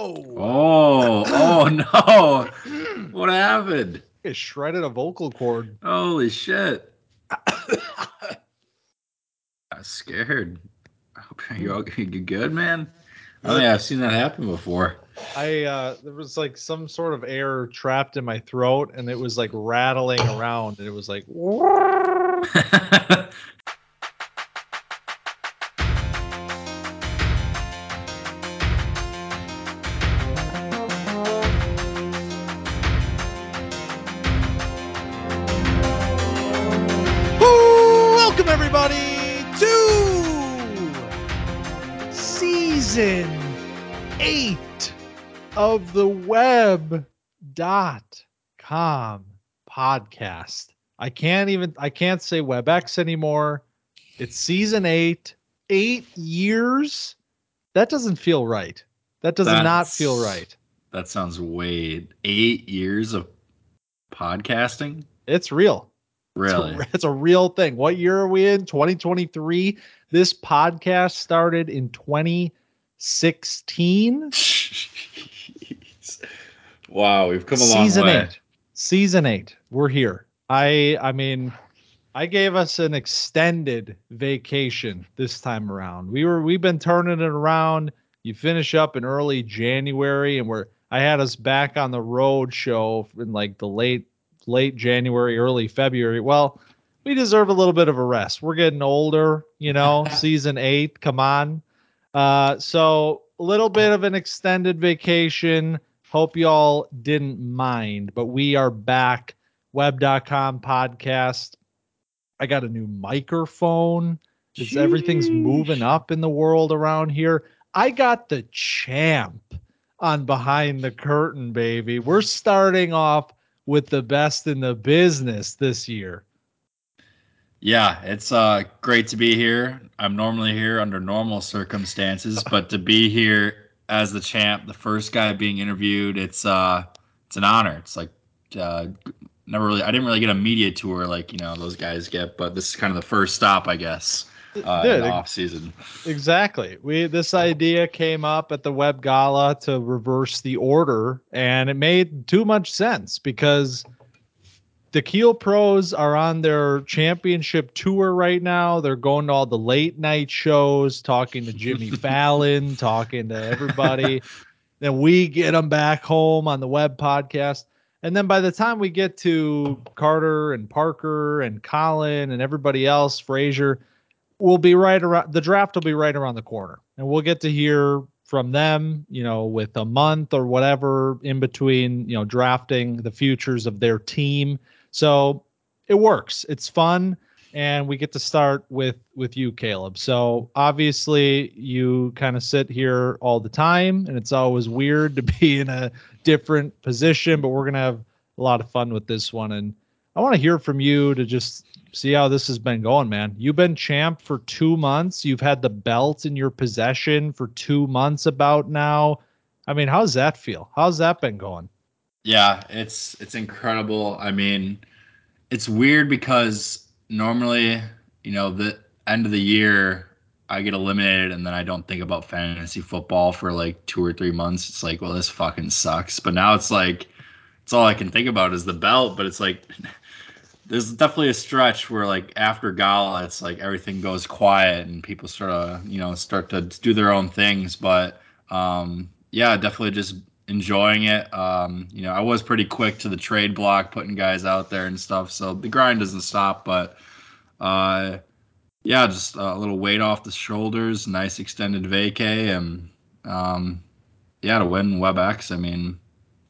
Oh, oh no! What happened? It shredded a vocal cord. Holy shit! I was scared. I hope you're all you good, man. Oh yeah, I've seen that happen before. I uh there was like some sort of air trapped in my throat and it was like rattling around and it was like dot com podcast. I can't even I can't say WebEx anymore. It's season eight, eight years. That doesn't feel right. That does not feel right. That sounds way eight years of podcasting. It's real. It's a- Really? It's a, real thing. What year are we in? 2023. This podcast started in 2016. Wow, we've come a long Season way. eight. Season eight. We're here. I I mean, I gave us an extended vacation this time around. We were we've been turning it around. You finish up in early January, and we're I had us back on the road show in like the late late January, early February. Well, we deserve a little bit of a rest. We're getting older, you know. season eight, come on. Uh, so a little bit of an extended vacation. Hope y'all didn't mind, but we are back. Web.com podcast. I got a new microphone. It's everything's moving up in the world around here. I got the champ on behind the curtain, baby. We're starting off with the best in the business this year. Yeah, it's uh great to be here. I'm normally here under normal circumstances, but to be here as the champ, the first guy being interviewed, it's uh it's an honor. It's like uh never really I didn't really get a media tour like, you know, those guys get, but this is kind of the first stop, I guess. Uh Dude, in the off season. Exactly. We this idea came up at the web gala to reverse the order, and it made too much sense because the Kielpros are on their championship tour right now. They're going to all the late night shows, talking to Jimmy Fallon, talking to everybody. then we get them back home on the web podcast. And then by the time we get to Carter and Parker and Colin and everybody else, Frazier, we'll be right around the draft will be right around the corner and we'll get to hear from them you know with a month or whatever in between you know drafting the futures of their team so it works it's fun and we get to start with with you caleb so obviously you kind of sit here all the time and it's always weird to be in a different position but we're gonna have a lot of fun with this one and i want to hear from you to just see how this has been going, man. You've been champ for two months. You've had the belt in your possession for two months about now. I mean, how's that feel? How's that been going? Yeah, it's it's incredible. I mean, it's weird because normally, you know, the end of the year I get eliminated and then I don't think about fantasy football for like 2 or 3 months. It's like, well, this fucking sucks. But now it's like it's all I can think about is the belt, but it's like there's definitely a stretch where like after gala it's like everything goes quiet and people sort of, you know, start to do their own things, but um yeah, definitely just enjoying it. Um, you know, I was pretty quick to the trade block, putting guys out there and stuff. So the grind doesn't stop, but uh, yeah, just a little weight off the shoulders, nice extended vacay, and um, yeah, to win WebEx. I mean,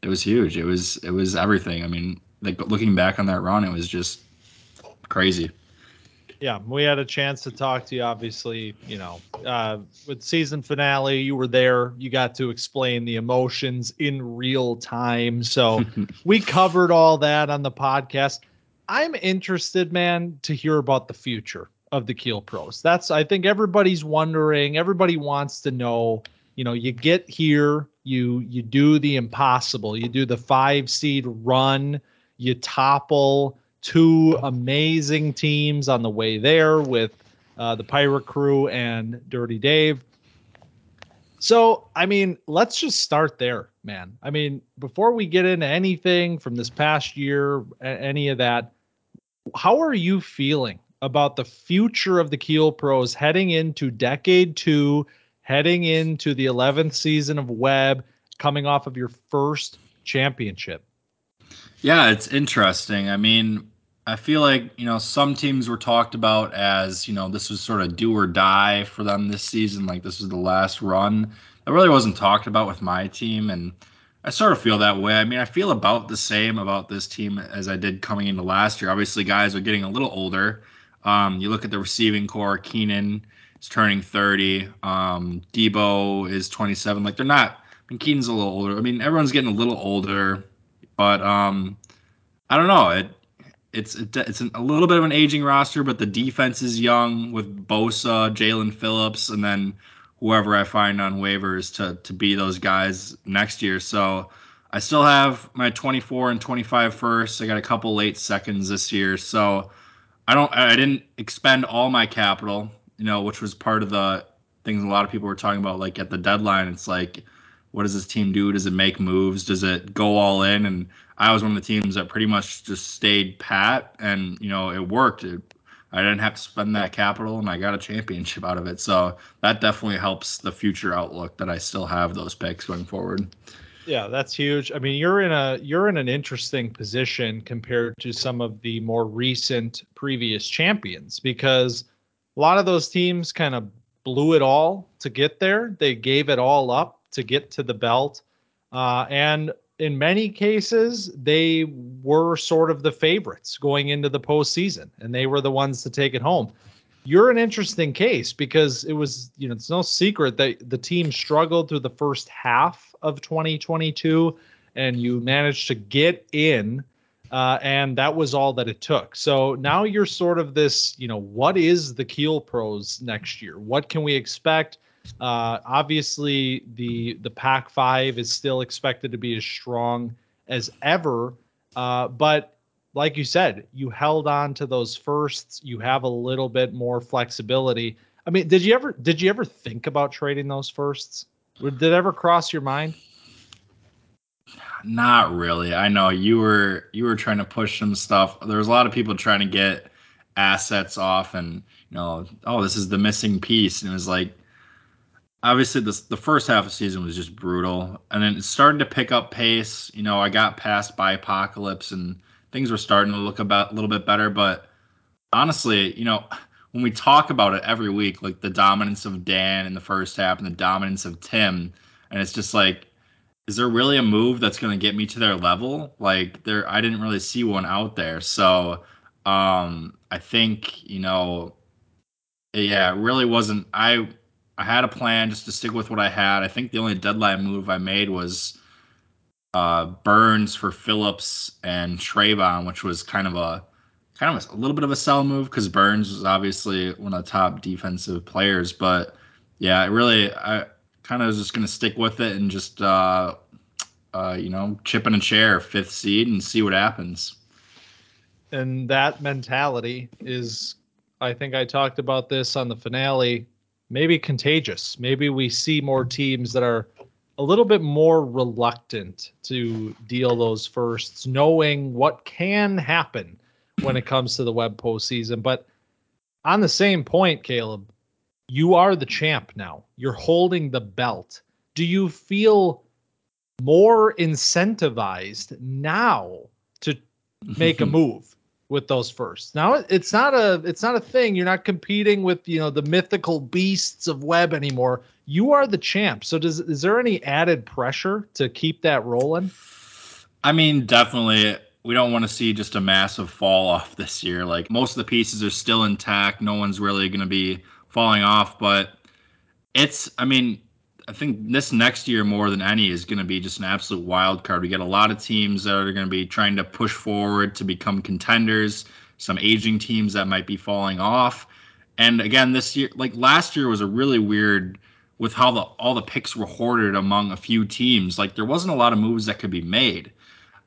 it was huge. It was it was everything. I mean, like looking back on that run, it was just crazy. Yeah, we had a chance to talk to you. Obviously, you know, uh, with season finale, you were there. You got to explain the emotions in real time. So we covered all that on the podcast. I'm interested, man, to hear about the future of the Kielpros. That's I think everybody's wondering. Everybody wants to know. You know, you get here, you you do the impossible. You do the five seed run. You topple two amazing teams on the way there with uh, the Pirate Crew and Dirty Dave. So, I mean, let's just start there, man. I mean, before we get into anything from this past year, any of that, how are you feeling about the future of the Kielpros heading into decade two, heading into the 11th season of Web, coming off of your first championship? Yeah, it's interesting. I mean, I feel like, you know, some teams were talked about as, you know, this was sort of do or die for them this season. Like this was the last run. That really wasn't talked about with my team. And I sort of feel that way. I mean, I feel about the same about this team as I did coming into last year. Obviously, guys are getting a little older. Um, you look at the receiving core, Keenan is turning 30. Um, Deebo is 27. Like they're not, I mean, Keenan's a little older. I mean, everyone's getting a little older. But um, I don't know. It it's it's a little bit of an aging roster, but the defense is young with Bosa, Jalen Phillips, and then whoever I find on waivers to to be those guys next year. So I still have my 24 and 25 first. I got a couple late seconds this year, so I don't I didn't expend all my capital, you know, which was part of the things a lot of people were talking about like at the deadline. It's like what does this team do? Does it make moves? Does it go all in? And I was one of the teams that pretty much just stayed pat, and you know it worked. It, I didn't have to spend that capital, and I got a championship out of it. So that definitely helps the future outlook that I still have those picks going forward. Yeah, that's huge. I mean, you're in a you're in an interesting position compared to some of the more recent previous champions because a lot of those teams kind of blew it all to get there. They gave it all up to get to the belt. Uh, and in many cases, they were sort of the favorites going into the postseason, and they were the ones to take it home. You're an interesting case because it was, you know, it's no secret that the team struggled through the first half of 2022, and you managed to get in, uh, and that was all that it took. So now you're sort of this, you know, what is the Kielpros next year? What can we expect? Uh, obviously, the the Pac Five is still expected to be as strong as ever, uh, but like you said, you held on to those firsts. You have a little bit more flexibility. I mean, did you ever did you ever think about trading those firsts? Did it ever cross your mind? Not really. I know you were you were trying to push some stuff. There was a lot of people trying to get assets off, and you know, oh, this is the missing piece, and it was like obviously the the first half of season was just brutal, and then it started to pick up pace. You know, I got past by apocalypse, and things were starting to look about a little bit better. But honestly, you know, when we talk about it every week, like the dominance of Dan in the first half and the dominance of Tim, and it's just like. Is there really a move that's going to get me to their level? Like there, I didn't really see one out there. So, um, I think you know, yeah, it really wasn't. I I had a plan just to stick with what I had. I think the only deadline move I made was uh, Burns for Phillips and Travon, which was kind of a kind of a, a little bit of a sell move because Burns was obviously one of the top defensive players. But yeah, I really I kind of was just gonna stick with it and just uh, uh, you know chip in a chair, fifth seed, and see what happens. And that mentality is, I think I talked about this on the finale maybe contagious. Maybe we see more teams that are a little bit more reluctant to deal those firsts, knowing what can happen when it comes to the web postseason. But on the same point, Caleb, you are the champ now. You're holding the belt. Do you feel more incentivized now to make a move? With those first. Now it's not a it's not a thing. You're not competing with you know the mythical beasts of web anymore. You are the champ. So does is there any added pressure to keep that rolling? I mean, definitely. We don't want to see just a massive fall off this year. Like most of the pieces are still intact. No one's really going to be falling off, but it's. I mean, I think this next year more than any is going to be just an absolute wild card. We get a lot of teams that are going to be trying to push forward to become contenders. Some aging teams that might be falling off. And again, this year, like last year, was a really weird with how the all the picks were hoarded among a few teams. Like there wasn't a lot of moves that could be made.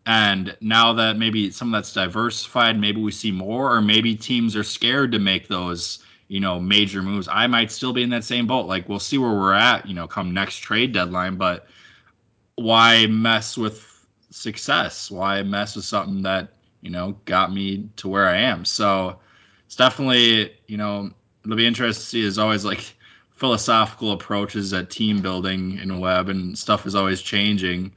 And now that maybe some of that's diversified, maybe we see more, or maybe teams are scared to make those you know, major moves. I might still be in that same boat. Like we'll see where we're at, you know, come next trade deadline, but why mess with success? Why mess with something that, you know, got me to where I am? So it's definitely, you know, it'll be interesting to see as always like philosophical approaches at team building in web and stuff is always changing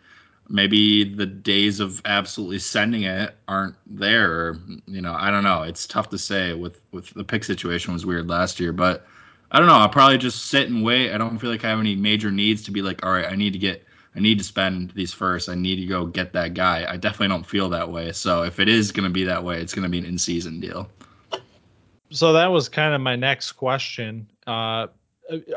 maybe the days of absolutely sending it aren't there. you know, I don't know. It's tough to say. With with the pick situation was weird last year, but I don't know. I'll probably just sit and wait. I don't feel like I have any major needs to be like, all right, I need to get, I need to spend these first. I need to go get that guy. I definitely don't feel that way. So if it is going to be that way, it's going to be an in season deal. So that was kind of my next question. Uh,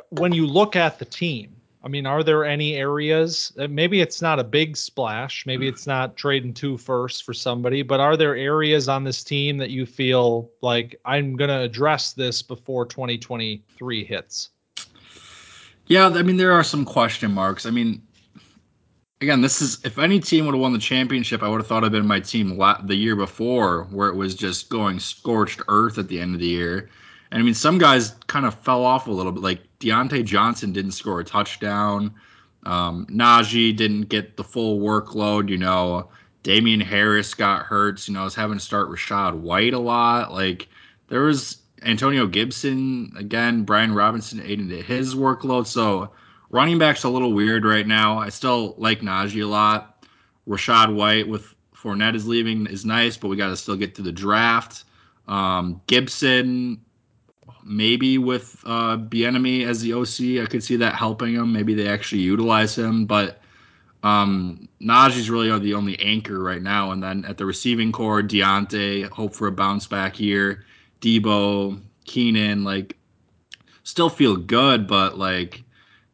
when you look at the team, I mean, are there any areas? Uh, maybe it's not a big splash. Maybe it's not trading two first for somebody, but are there areas on this team that you feel like I'm going to address this before 2023 hits? Yeah, I mean, there are some question marks. I mean, again, this is if any team would have won the championship, I would have thought it'd been my team la- the year before, where it was just going scorched earth at the end of the year. And I mean, some guys kind of fell off a little bit. Like Diontae Johnson didn't score a touchdown. Um, Najee didn't get the full workload. You know, Damien Harris got hurt. You know, I was having to start Rachaad White a lot. Like there was Antonio Gibson again. Brian Robinson ate into his workload. So running back's a little weird right now. I still like Najee a lot. Rachaad White with Fournette is leaving is nice, but we got to still get to the draft. Um, Gibson maybe with uh Bieniemy as the OC, I could see that helping him. Maybe they actually utilize him, but um Najee's really are the only anchor right now. And then at the receiving core, Diontae, hope for a bounce back year. Deebo, Keenan, like still feel good, but like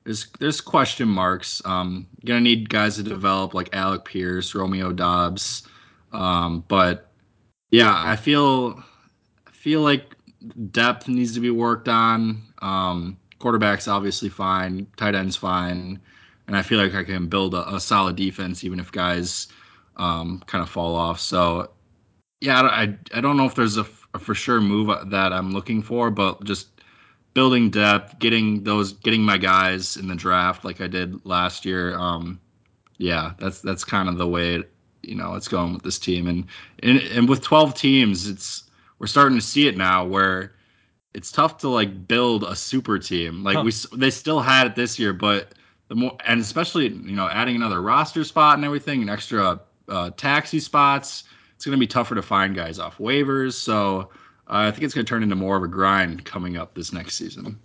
there's there's question marks. Um, gonna need guys to develop like Alec Pierce, Romeo Doubs, Um, but yeah, I feel feel like depth needs to be worked on. Um, quarterback's obviously fine, tight end's fine, and I feel like I can build a, a solid defense even if guys um, kind of fall off. So yeah, I I don't know if there's a, a for sure move that I'm looking for, but just building depth, getting those, getting my guys in the draft like I did last year. Um, yeah, that's that's kind of the way it, you know it's going with this team, and and and with 12 teams, it's we're starting to see it now where it's tough to like build a super team. Like huh. we they still had it this year, but the more and especially you know adding another roster spot and everything, and extra uh, taxi spots, it's going to be tougher to find guys off waivers. So uh, I think it's going to turn into more of a grind coming up this next season.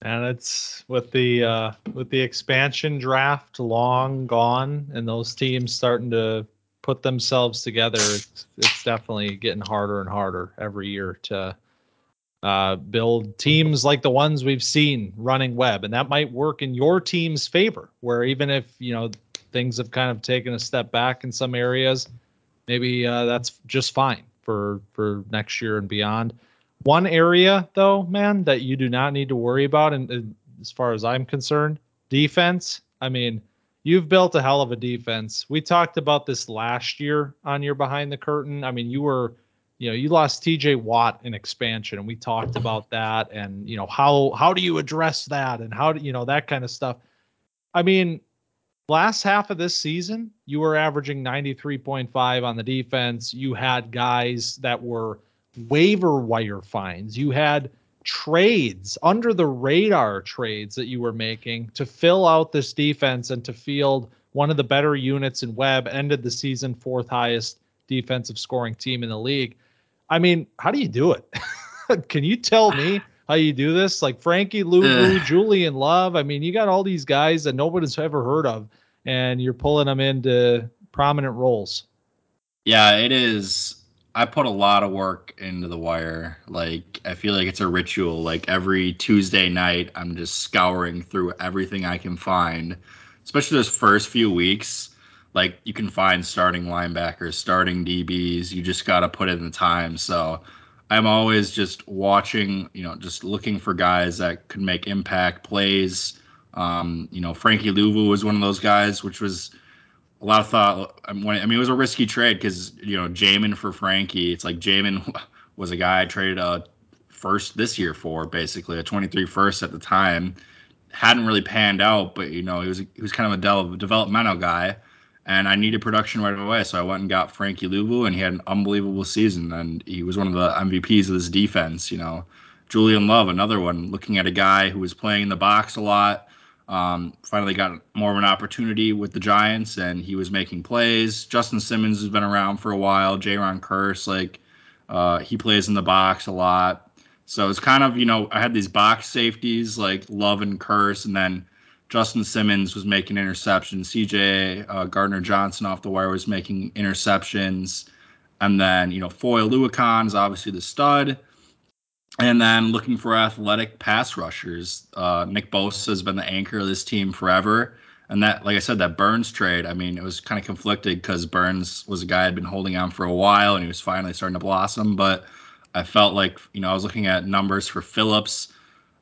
And it's with the uh, with the expansion draft long gone, and those teams starting to put themselves together, it's, it's definitely getting harder and harder every year to uh, build teams like the ones we've seen running web, and that might work in your team's favor. Where even if you know things have kind of taken a step back in some areas, maybe uh, that's just fine for for next year and beyond. One area though, man, that you do not need to worry about, and, and as far as I'm concerned, defense. I mean, you've built a hell of a defense. We talked about this last year on your behind the curtain. I mean, you were, you know, you lost TJ Watt in expansion, and we talked about that, and you know how how do you address that, and how do you know that kind of stuff. I mean, last half of this season, you were averaging 93.5 on the defense. You had guys that were waiver wire fines. You had trades, under the radar trades that you were making to fill out this defense and to field one of the better units in web, ended the season fourth highest defensive scoring team in the league. I mean, how do you do it? Can you tell me how you do this? Like Frankie Luvu, Julian Love. I mean, you got all these guys that nobody's ever heard of, and you're pulling them into prominent roles. Yeah, it is I put a lot of work into the wire. Like I feel like it's a ritual. Like every Tuesday night, I'm just scouring through everything I can find. Especially those first few weeks, like you can find starting linebackers, starting DBs. You just got to put in the time. So I'm always just watching, you know, just looking for guys that could make impact plays. Um, you know, Frankie Luvu was one of those guys, which was a lot of thought. Um, I mean, it was a risky trade because you know Jamin for Frankie. It's like Jamin was a guy I traded a first this year for, basically a 23 first at the time. Hadn't really panned out, but you know he was he was kind of a developmental guy, and I needed production right away, so I went and got Frankie Luvu, and he had an unbelievable season, and he was one of the MVPs of this defense. You know, Julian Love, another one, looking at a guy who was playing in the box a lot. Um, finally got more of an opportunity with the Giants, and he was making plays. Justin Simmons has been around for a while. Jayron Kearse, like uh, he plays in the box a lot. So it's kind of you know I had these box safeties like Love and Curse, and then Justin Simmons was making interceptions. CJ uh, Gardner Johnson off the wire was making interceptions, and then you know Foye Oluokun is obviously the stud. And then looking for athletic pass rushers. Uh, Nick Bosa has been the anchor of this team forever. And that, like I said, that Burns trade, I mean, it was kind of conflicted because Burns was a guy I'd been holding on for a while and he was finally starting to blossom. But I felt like, you know, I was looking at numbers for Phillips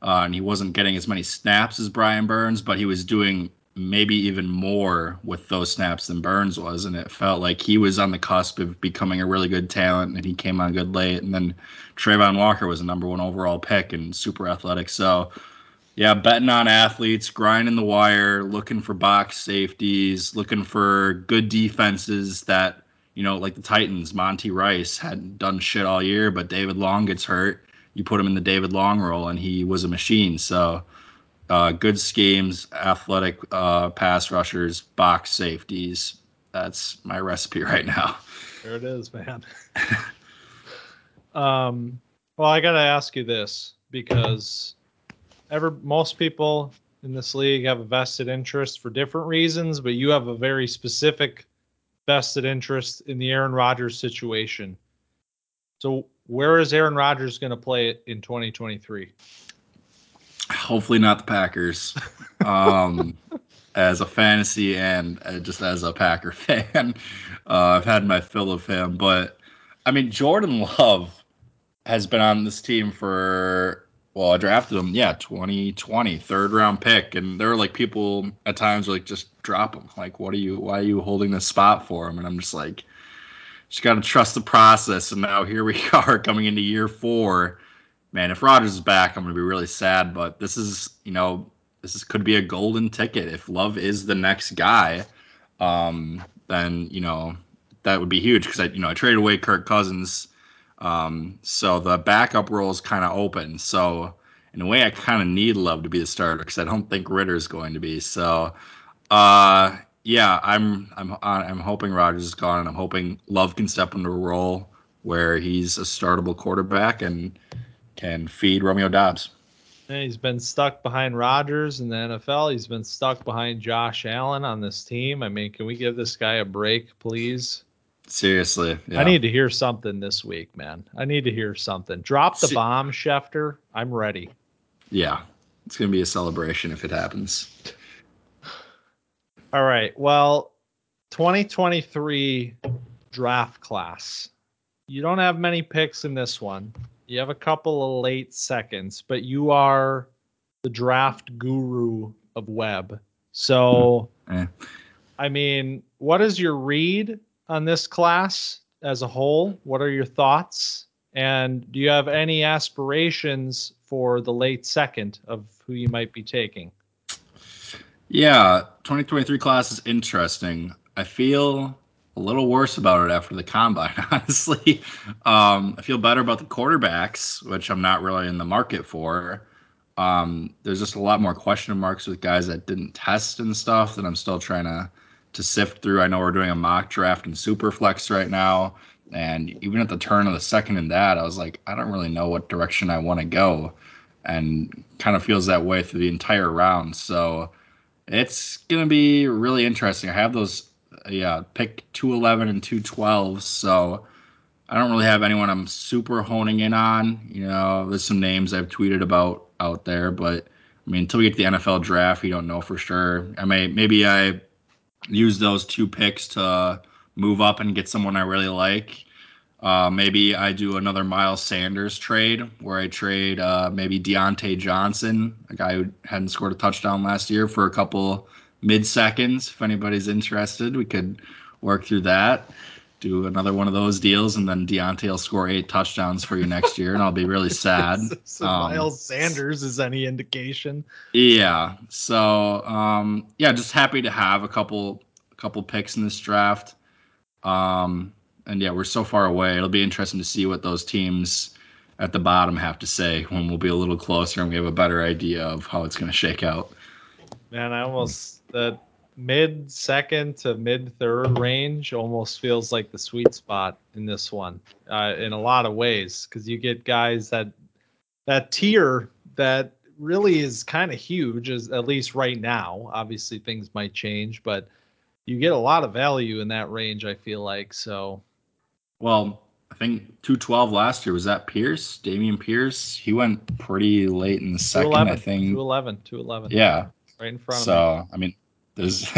uh, and he wasn't getting as many snaps as Brian Burns, but he was doing maybe even more with those snaps than Burns was, and it felt like he was on the cusp of becoming a really good talent, and he came on good late. And then Travon Walker was a number one overall pick and super athletic. So, yeah, betting on athletes, grinding the wire, looking for box safeties, looking for good defenses that you know, like the Titans, Monty Rice hadn't done shit all year, but David Long gets hurt. You put him in the David Long role, and he was a machine. So uh, good schemes, athletic uh, pass rushers, box safeties. That's my recipe right now. There it is, man. um, well, I got to ask you this because ever most people in this league have a vested interest for different reasons, but you have a very specific vested interest in the Aaron Rodgers situation. So, where is Aaron Rodgers going to play it in 2023? Hopefully not the Packers. Um, as a fantasy and uh, just as a Packer fan, uh, I've had my fill of him. But I mean, Jordan Love has been on this team for well, I drafted him, yeah, 2020, third round pick, and there were like people at times like just drop him. Like, what are you? Why are you holding this spot for him? And I'm just like, just got to trust the process. And now here we are coming into year four man, if Rodgers is back, I'm going to be really sad. But this is, you know, this is, could be a golden ticket. If Love is the next guy, um, then you know that would be huge because I, you know, I traded away Kirk Cousins, um, so the backup role is kind of open. So in a way, I kind of need Love to be the starter because I don't think Ridder is going to be. So, uh, yeah, I'm I'm I'm hoping Rodgers is gone, and I'm hoping Love can step into a role where he's a startable quarterback and can feed Romeo Doubs. Yeah, he's been stuck behind Rodgers in the NFL. He's been stuck behind Josh Allen on this team. I mean, can we give this guy a break, please? Seriously, yeah. I need to hear something this week, man. I need to hear something. Drop the bomb, Schefter. I'm ready. Yeah, it's gonna be a celebration if it happens. All right. Well, 2023 draft class. You don't have many picks in this one. You have a couple of late seconds, but you are the draft guru of web. So, mm I mean, what is your read on this class as a whole? What are your thoughts? And do you have any aspirations for the late second of who you might be taking? Yeah, 2023 class is interesting. I feel a little worse about it after the combine, honestly. Um, I feel better about the quarterbacks, which I'm not really in the market for. Um, there's just a lot more question marks with guys that didn't test and stuff that I'm still trying to to sift through. I know we're doing a mock draft in Superflex right now, and even at the turn of the second in that, I was like, I don't really know what direction I want to go, and kind of feels that way through the entire round. So it's gonna be really interesting. I have those yeah, pick 211 and 212. So I don't really have anyone I'm super honing in on. You know, there's some names I've tweeted about out there, but I mean, until we get to the NFL draft, we don't know for sure. I may maybe I use those two picks to move up and get someone I really like. Uh, maybe I do another Miles Sanders trade where I trade uh, maybe Diontae Johnson, a guy who hadn't scored a touchdown last year, for a couple mid seconds. If anybody's interested, we could work through that. do another one of those deals, and then Diontae will score eight touchdowns for you next year, and I'll be really sad. so um, Miles Sanders is any indication. Yeah. So um, yeah, just happy to have a couple a couple picks in this draft. Um, and yeah, we're so far away. It'll be interesting to see what those teams at the bottom have to say when we'll be a little closer and we have a better idea of how it's going to shake out. Man, I almost the mid second to mid third range almost feels like the sweet spot in this one uh, in a lot of ways because you get guys that that tier that really is kind of huge as at least right now. Obviously things might change but you get a lot of value in that range i feel like so. Well i think 212 last year was that pierce? Dameon pierce? He went pretty late in the second i think. 211 211 yeah right in front so, of me. I mean, there's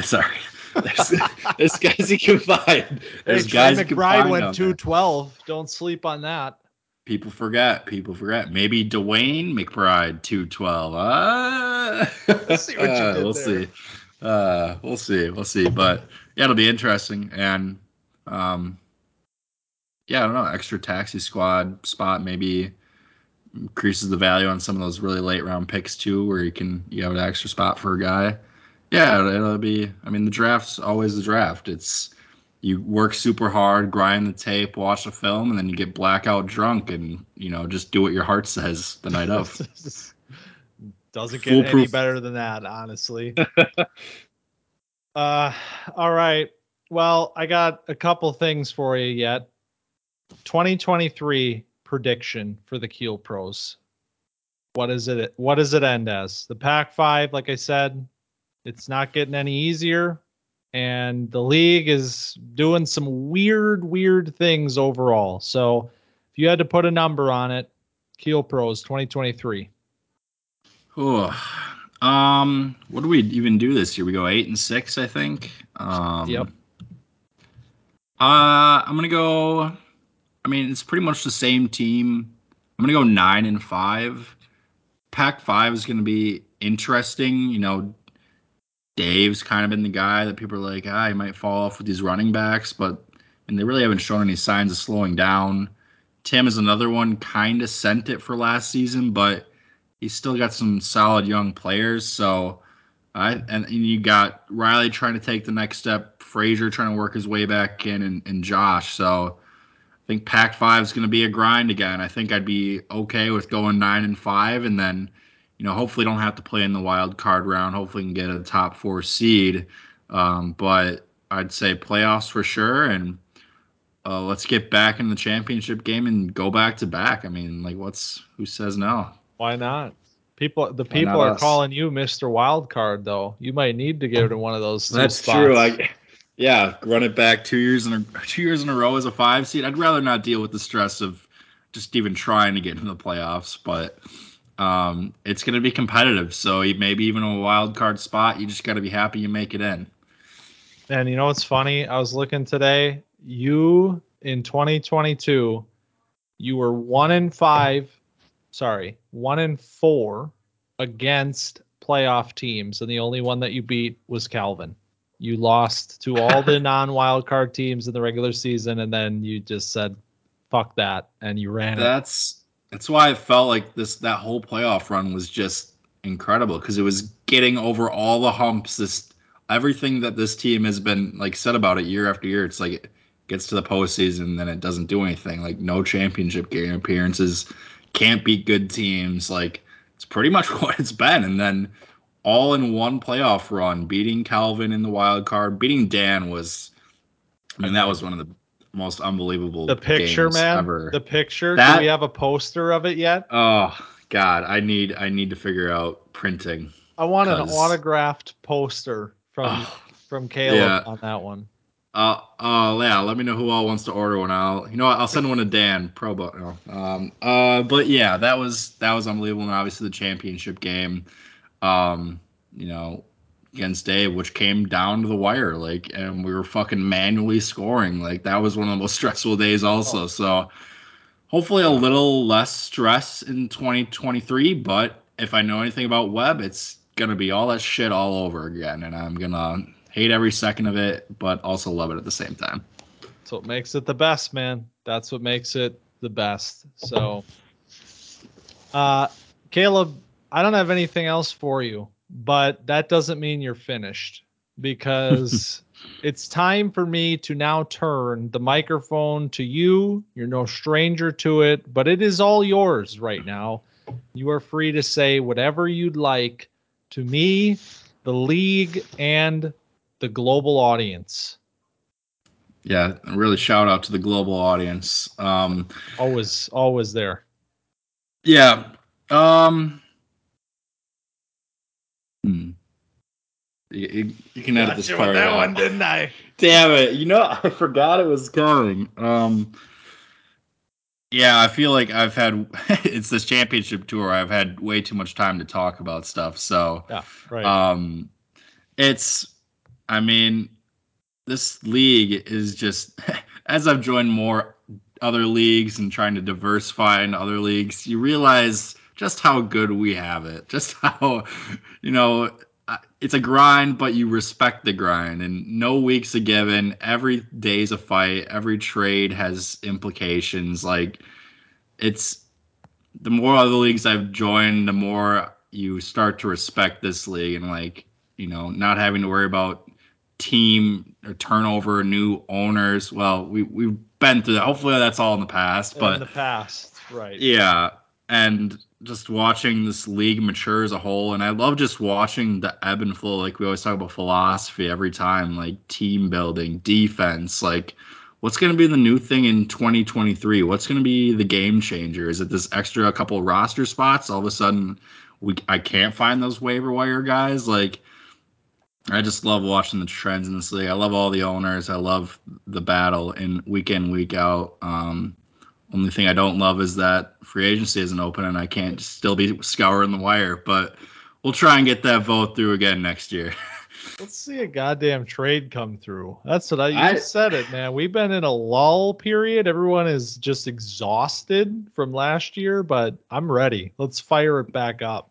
sorry. There's, there's guys you can find. There's hey, guys McBride went 212. Don't sleep on that. People forget. People forget. Maybe Dwayne McBride 212. Uh, we'll see what you did We'll there. see. Uh, we'll see. We'll see. But yeah, it'll be interesting. And um, yeah, I don't know. Extra taxi squad spot maybe increases the value on some of those really late round picks too, where you can you have an extra spot for a guy. Yeah, it'll be. I mean, the draft's always the draft. It's you work super hard, grind the tape, watch the film, and then you get blackout drunk, and you know just do what your heart says the night of. Doesn't get Foolproof. any better than that, honestly. uh, all right. Well, I got a couple things for you yet. 2023 prediction for the Kielpros? What is it? What does it end as? The Pac Five, like I said, it's not getting any easier, and the league is doing some weird, weird things overall. So, if you had to put a number on it, Kielpros 2023. Oh, um, what do we even do this year? We go eight and six, I think. Um, yep. Uh, I'm gonna go. I mean, it's pretty much the same team. I'm gonna go nine and five. Pac five is gonna be interesting. You know, Dave's kind of been the guy that people are like, ah, he might fall off with these running backs, but and they really haven't shown any signs of slowing down. Tim is another one, kind of sent it for last season, but he's still got some solid young players. So, I and, and you got Riley trying to take the next step, Frazier trying to work his way back in, and, and Josh. So think Pac five is going to be a grind again. I think I'd be okay with going nine and five, and then you know hopefully don't have to play in the wild card round. Hopefully can get a top four seed. Um, but I'd say playoffs for sure, and uh, let's get back in the championship game and go back to back. I mean, like, what's who says no? Why not? People, the people are us? calling you Mr. Wild Card, though. You might need to get to one of those. That's spots. true. I, yeah, run it back two years in a two years in a row as a five seed. I'd rather not deal with the stress of just even trying to get into the playoffs, but um, it's going to be competitive. So maybe even a wild card spot, you just got to be happy you make it in. And you know what's funny? I was looking today. You in 2022, you were one in five. Sorry, one in four against playoff teams, and the only one that you beat was Calvin. You lost to all the non wild card teams in the regular season, and then you just said, "Fuck that," and you ran that's, it. That's why I felt like this that whole playoff run was just incredible because it was getting over all the humps. This everything that this team has been like said about it year after year. It's like it gets to the postseason, then it doesn't do anything. Like no championship game appearances, can't beat good teams. Like it's pretty much what it's been, and then all in one playoff run, beating Calvin in the wild card, beating Dan was, I mean, that was one of the most unbelievable. The picture, man. Ever. The picture. That, Do we have a poster of it yet? Oh God, I need I need to figure out printing. I want an autographed poster from oh, from Caleb yeah. on that one. Uh, uh, yeah. Let me know who all wants to order one. I'll, you know, what, I'll send one to Dan Pro Bono. Um, uh, but yeah, that was that was unbelievable, and obviously the championship game um, you know, against Dave, which came down to the wire, like, and we were fucking manually scoring. Like that was one of the most stressful days, also. So hopefully a little less stress in 2023. But if I know anything about Web, it's gonna be all that shit all over again, and I'm gonna hate every second of it, but also love it at the same time. That's what makes it the best, man. That's what makes it the best. So, uh, Caleb, I don't have anything else for you, but that doesn't mean you're finished because it's time for me to now turn the microphone to you. You're no stranger to it, but it is all yours right now. You are free to say whatever you'd like to me, the league, and the global audience. Yeah, really shout out to the global audience. Um, always, always there. Yeah. Um, hmm. You, you, can edit this part that out. one, didn't I? Damn it! You know, I forgot it was coming. Um, yeah, I feel like I've had it's this championship tour. I've had way too much time to talk about stuff. So yeah, right. Um, it's, I mean, this league is just as I've joined more other leagues and trying to diversify in other leagues, you realize just how good we have it. Just how, you know, it's a grind, but you respect the grind, and no week's a given. Every day's a fight. Every trade has implications. Like, it's the more other leagues I've joined, the more you start to respect this league, and like, you know, not having to worry about team or turnover, new owners. Well, we we've been through that. Hopefully, that's all in the past. But in the past, right? Yeah, and just watching this league mature as a whole, and I love just watching the ebb and flow. Like we always talk about philosophy every time, like team building, defense, like. What's going to be the new thing in 2023? What's going to be the game changer? Is it this extra couple roster spots? All of a sudden, we I can't find those waiver wire guys. Like, I just love watching the trends in this league. I love all the owners. I love the battle in week in week out. Um, only thing I don't love is that free agency isn't open and I can't still be scouring the wire. But we'll try and get that vote through again next year. Let's see a goddamn trade come through. That's what I I, said it, man. We've been in a lull period. Everyone is just exhausted from last year, but I'm ready. Let's fire it back up.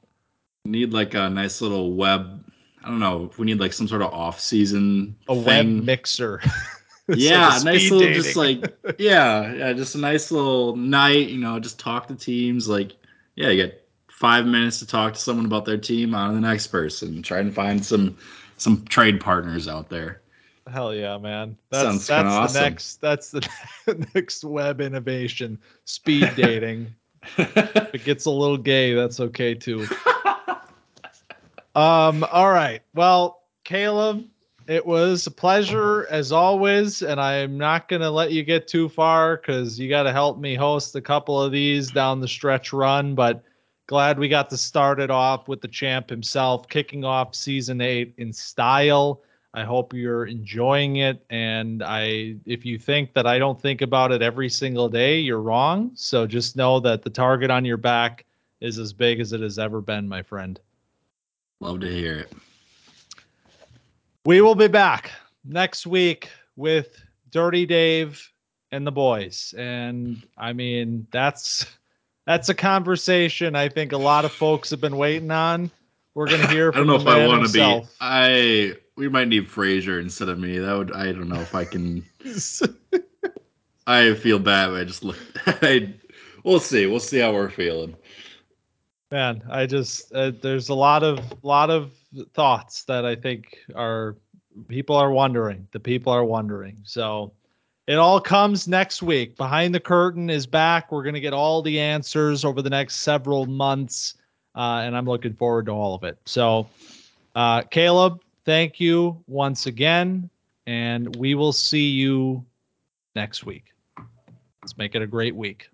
Need like a nice little web. I don't know we need like some sort of off season a thing. web mixer. yeah, nice little dating. just like yeah, yeah, just a nice little night. You know, just talk to teams. Like yeah, you get five minutes to talk to someone about their team on the next person. Try and find some some trade partners out there. Hell yeah, man! That's Sounds that's the awesome. next that's the next web innovation. Speed dating. if it gets a little gay, that's okay too. um. All right. Well, Caleb, it was a pleasure as always, and I'm not going to let you get too far because you got to help me host a couple of these down the stretch run. But glad we got to start it off with the champ himself, kicking off season eight in style. I hope you're enjoying it. And I, if you think that I don't think about it every single day, you're wrong. So just know that the target on your back is as big as it has ever been, my friend. Love to hear it. We will be back next week with Dirty Dave and the boys. And I mean, that's that's a conversation I think a lot of folks have been waiting on. We're gonna hear from I don't know if I want to be. I we might need Frazier instead of me. That would I don't know if I can. I feel bad. I just look. I, we'll see. We'll see how we're feeling. Man, I just uh, there's a lot of lot of thoughts that I think are people are wondering. The people are wondering. So it all comes next week. Behind the curtain is back. We're going to get all the answers over the next several months, uh, and I'm looking forward to all of it. So, uh, Caleb, thank you once again, and we will see you next week. Let's make it a great week.